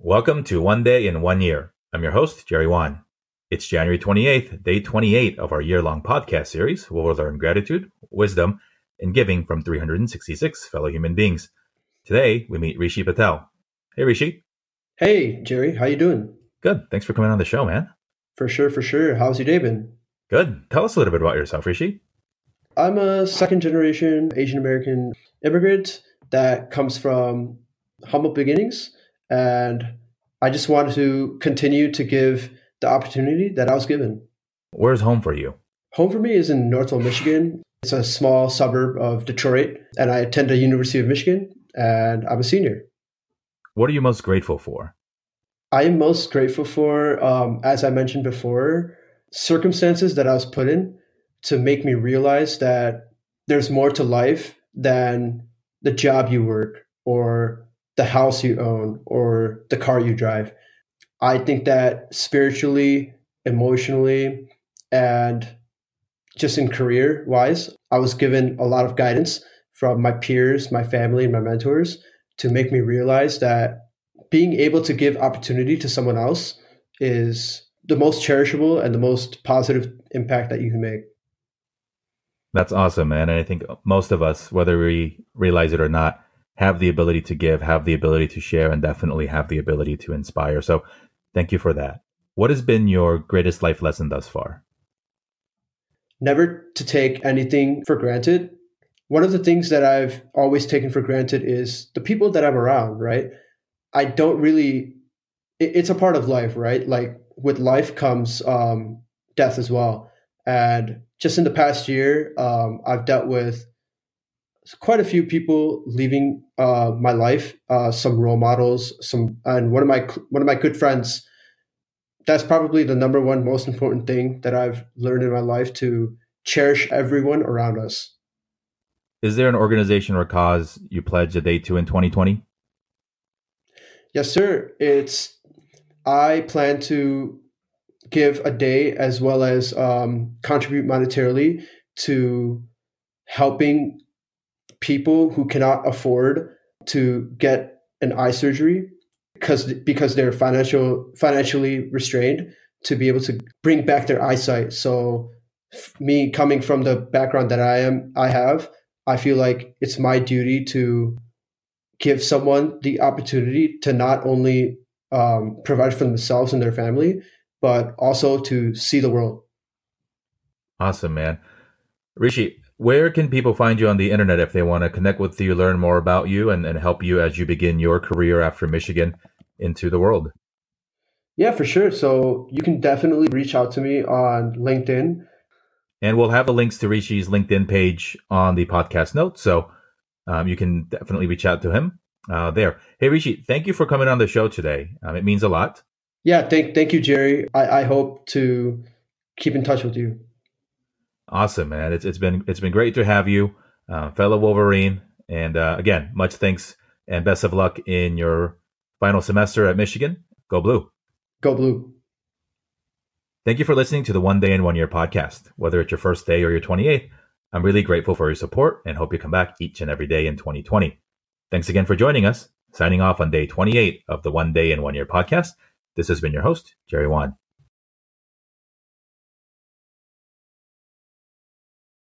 Welcome to One Day in One Year. I'm your host, Jerry Won. It's January 28th, day 28 of our year long podcast series, where we'll learn gratitude, wisdom, and giving from 366 fellow human beings. Today, we meet Rishi Patel. Hey, Rishi. Hey, Jerry. How you doing? Good. Thanks for coming on the show, man. For sure, for sure. How's your day been? Good. Tell us a little bit about yourself, Rishi. I'm a second generation Asian American immigrant that comes from humble beginnings. And I just wanted to continue to give the opportunity that I was given. Where's home for you? Home for me is in Northville, Michigan. It's a small suburb of Detroit, and I attend the University of Michigan, and I'm a senior. What are you most grateful for? I am most grateful for, um, as I mentioned before, circumstances that I was put in to make me realize that there's more to life than the job you work or the house you own or the car you drive. I think that spiritually, emotionally, and just in career wise, I was given a lot of guidance from my peers, my family, and my mentors to make me realize that being able to give opportunity to someone else is the most cherishable and the most positive impact that you can make. That's awesome, man. And I think most of us, whether we realize it or not, have the ability to give, have the ability to share, and definitely have the ability to inspire. So thank you for that. What has been your greatest life lesson thus far? Never to take anything for granted. One of the things that I've always taken for granted is the people that I'm around, right? I don't really, it's a part of life, right? Like with life comes um, death as well. And just in the past year, um, I've dealt with quite a few people leaving uh, my life, uh, some role models, some, and one of my one of my good friends. That's probably the number one most important thing that I've learned in my life to cherish everyone around us. Is there an organization or cause you pledge a day to in 2020? Yes, sir. It's I plan to give a day as well as um, contribute monetarily to helping people who cannot afford to get an eye surgery because because they're financial financially restrained to be able to bring back their eyesight. So me coming from the background that I am I have, I feel like it's my duty to give someone the opportunity to not only um, provide for themselves and their family, but also to see the world. Awesome, man. Rishi, where can people find you on the internet if they want to connect with you, learn more about you, and, and help you as you begin your career after Michigan into the world? Yeah, for sure. So you can definitely reach out to me on LinkedIn. And we'll have the links to Rishi's LinkedIn page on the podcast notes. So um, you can definitely reach out to him uh, there. Hey, Rishi, thank you for coming on the show today. Um, it means a lot. Yeah, thank, thank you, Jerry. I, I hope to keep in touch with you. Awesome, man. It's it's been it's been great to have you, uh, fellow Wolverine. And uh, again, much thanks and best of luck in your final semester at Michigan. Go blue. Go blue. Thank you for listening to the One Day in One Year podcast. Whether it's your first day or your 28th, I'm really grateful for your support and hope you come back each and every day in 2020. Thanks again for joining us. Signing off on day 28 of the One Day in One Year podcast. This has been your host, Jerry Won.